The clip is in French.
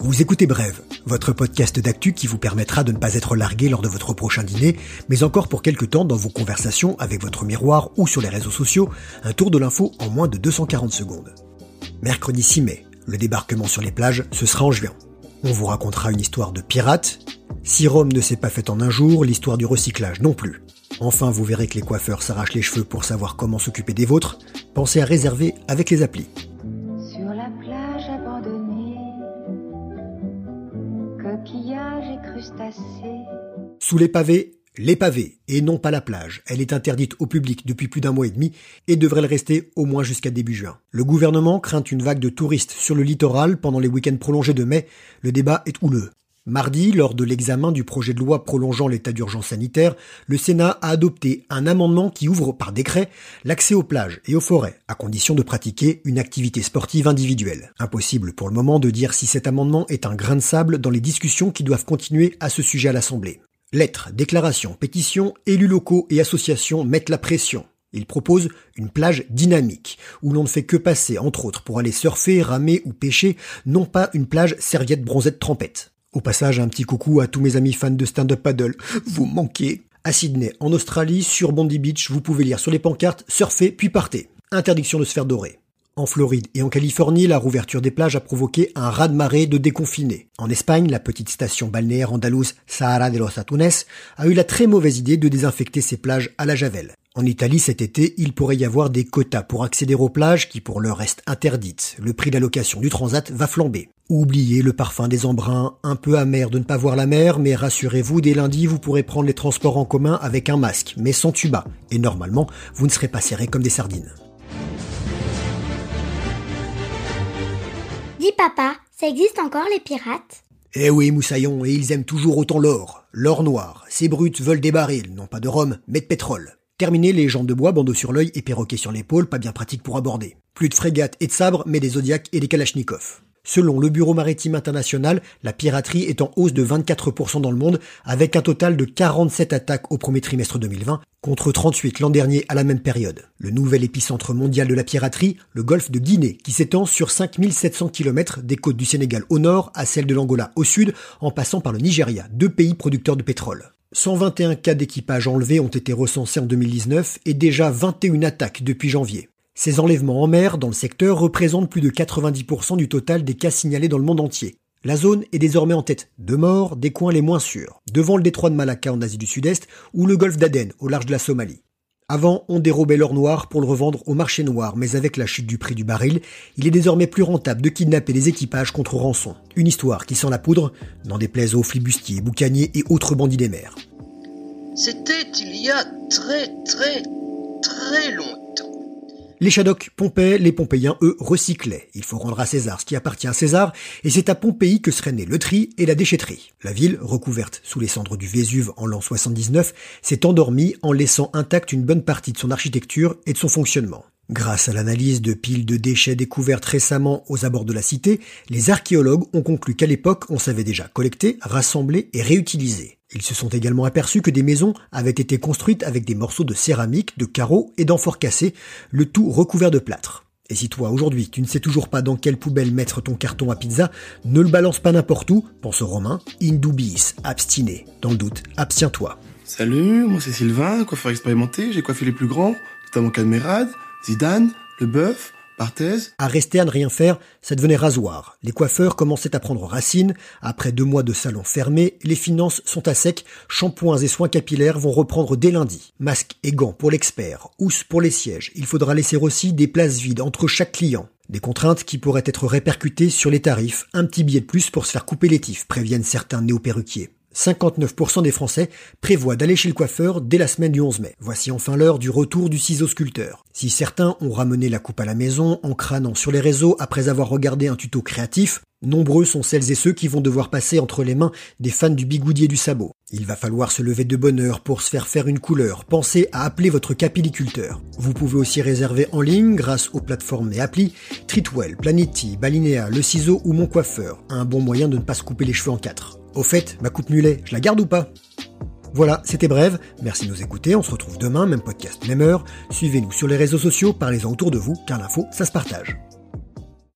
Vous écoutez Brève, votre podcast d'actu qui vous permettra de ne pas être largué lors de votre prochain dîner, mais encore pour quelques temps dans vos conversations avec votre miroir ou sur les réseaux sociaux, un tour de l'info en moins de 240 secondes. Mercredi 6 mai, le débarquement sur les plages, ce sera en juin. On vous racontera une histoire de pirate. Si Rome ne s'est pas faite en un jour, l'histoire du recyclage non plus. Enfin, vous verrez que les coiffeurs s'arrachent les cheveux pour savoir comment s'occuper des vôtres. Pensez à réserver avec les applis. Sur la plage abandonnée, coquillages et crustacés. Sous les pavés, les pavés, et non pas la plage. Elle est interdite au public depuis plus d'un mois et demi et devrait le rester au moins jusqu'à début juin. Le gouvernement craint une vague de touristes sur le littoral pendant les week-ends prolongés de mai. Le débat est houleux. Mardi, lors de l'examen du projet de loi prolongeant l'état d'urgence sanitaire, le Sénat a adopté un amendement qui ouvre par décret l'accès aux plages et aux forêts, à condition de pratiquer une activité sportive individuelle. Impossible pour le moment de dire si cet amendement est un grain de sable dans les discussions qui doivent continuer à ce sujet à l'Assemblée. Lettres, déclarations, pétitions, élus locaux et associations mettent la pression. Ils proposent une plage dynamique, où l'on ne fait que passer, entre autres, pour aller surfer, ramer ou pêcher, non pas une plage serviette bronzette trempette. Au passage, un petit coucou à tous mes amis fans de stand-up paddle. Vous manquez. À Sydney, en Australie, sur Bondi Beach, vous pouvez lire sur les pancartes surfer puis partez. Interdiction de se faire dorer. En Floride et en Californie, la rouverture des plages a provoqué un raz-de-marée de déconfinés. En Espagne, la petite station balnéaire andalouse Sahara de los Atunes a eu la très mauvaise idée de désinfecter ses plages à la javel. En Italie cet été, il pourrait y avoir des quotas pour accéder aux plages qui pour l'heure restent interdites. Le prix d'allocation du transat va flamber. Oubliez le parfum des embruns, un peu amer de ne pas voir la mer, mais rassurez-vous, dès lundi, vous pourrez prendre les transports en commun avec un masque, mais sans tuba. Et normalement, vous ne serez pas serrés comme des sardines. Dis papa, ça existe encore les pirates? Eh oui, Moussaillon, et ils aiment toujours autant l'or. L'or noir. Ces brutes veulent des barils, non pas de rhum, mais de pétrole. Terminé les jambes de bois, bandeau sur l'œil et perroquet sur l'épaule, pas bien pratique pour aborder. Plus de frégates et de sabres, mais des zodiacs et des kalachnikovs. Selon le Bureau maritime international, la piraterie est en hausse de 24% dans le monde, avec un total de 47 attaques au premier trimestre 2020, contre 38 l'an dernier à la même période. Le nouvel épicentre mondial de la piraterie, le golfe de Guinée, qui s'étend sur 5700 km des côtes du Sénégal au nord à celles de l'Angola au sud, en passant par le Nigeria, deux pays producteurs de pétrole. 121 cas d'équipage enlevés ont été recensés en 2019 et déjà 21 attaques depuis janvier. Ces enlèvements en mer dans le secteur représentent plus de 90% du total des cas signalés dans le monde entier. La zone est désormais en tête de morts des coins les moins sûrs, devant le détroit de Malacca en Asie du Sud-Est ou le golfe d'Aden au large de la Somalie. Avant, on dérobait l'or noir pour le revendre au marché noir, mais avec la chute du prix du baril, il est désormais plus rentable de kidnapper des équipages contre rançon. Une histoire qui sent la poudre, n'en déplaise aux flibustiers, boucaniers et autres bandits des mers. C'était il y a très très très longtemps. Les Shadocks pompaient, les Pompéiens, eux, recyclaient. Il faut rendre à César ce qui appartient à César, et c'est à Pompéi que seraient nés le tri et la déchetterie. La ville, recouverte sous les cendres du Vésuve en l'an 79, s'est endormie en laissant intacte une bonne partie de son architecture et de son fonctionnement. Grâce à l'analyse de piles de déchets découvertes récemment aux abords de la cité, les archéologues ont conclu qu'à l'époque, on savait déjà collecter, rassembler et réutiliser. Ils se sont également aperçus que des maisons avaient été construites avec des morceaux de céramique, de carreaux et d'amphores cassés, le tout recouvert de plâtre. Et si toi, aujourd'hui, tu ne sais toujours pas dans quelle poubelle mettre ton carton à pizza, ne le balance pas n'importe où, pense romain, indubiis, abstiné. Dans le doute, abstiens-toi. Salut, moi c'est Sylvain, coiffeur expérimenté, j'ai coiffé les plus grands, notamment Cadmerade, Zidane, Le À rester à ne rien faire, ça devenait rasoir. Les coiffeurs commençaient à prendre racine. Après deux mois de salon fermé, les finances sont à sec. Shampoings et soins capillaires vont reprendre dès lundi. Masques et gants pour l'expert. Housse pour les sièges. Il faudra laisser aussi des places vides entre chaque client. Des contraintes qui pourraient être répercutées sur les tarifs. Un petit billet de plus pour se faire couper les tifs, préviennent certains néo-perruquiers. 59% des Français prévoient d'aller chez le coiffeur dès la semaine du 11 mai. Voici enfin l'heure du retour du ciseau sculpteur. Si certains ont ramené la coupe à la maison en crânant sur les réseaux après avoir regardé un tuto créatif, nombreux sont celles et ceux qui vont devoir passer entre les mains des fans du bigoudier du sabot. Il va falloir se lever de bonne heure pour se faire faire une couleur. Pensez à appeler votre capilliculteur. Vous pouvez aussi réserver en ligne grâce aux plateformes et applis Treatwell, Planety, Balinea, Le Ciseau ou Mon Coiffeur. Un bon moyen de ne pas se couper les cheveux en quatre. Au fait, ma coupe mulet, je la garde ou pas? Voilà, c'était bref. Merci de nous écouter. On se retrouve demain, même podcast, même heure. Suivez-nous sur les réseaux sociaux, parlez-en autour de vous, car l'info, ça se partage.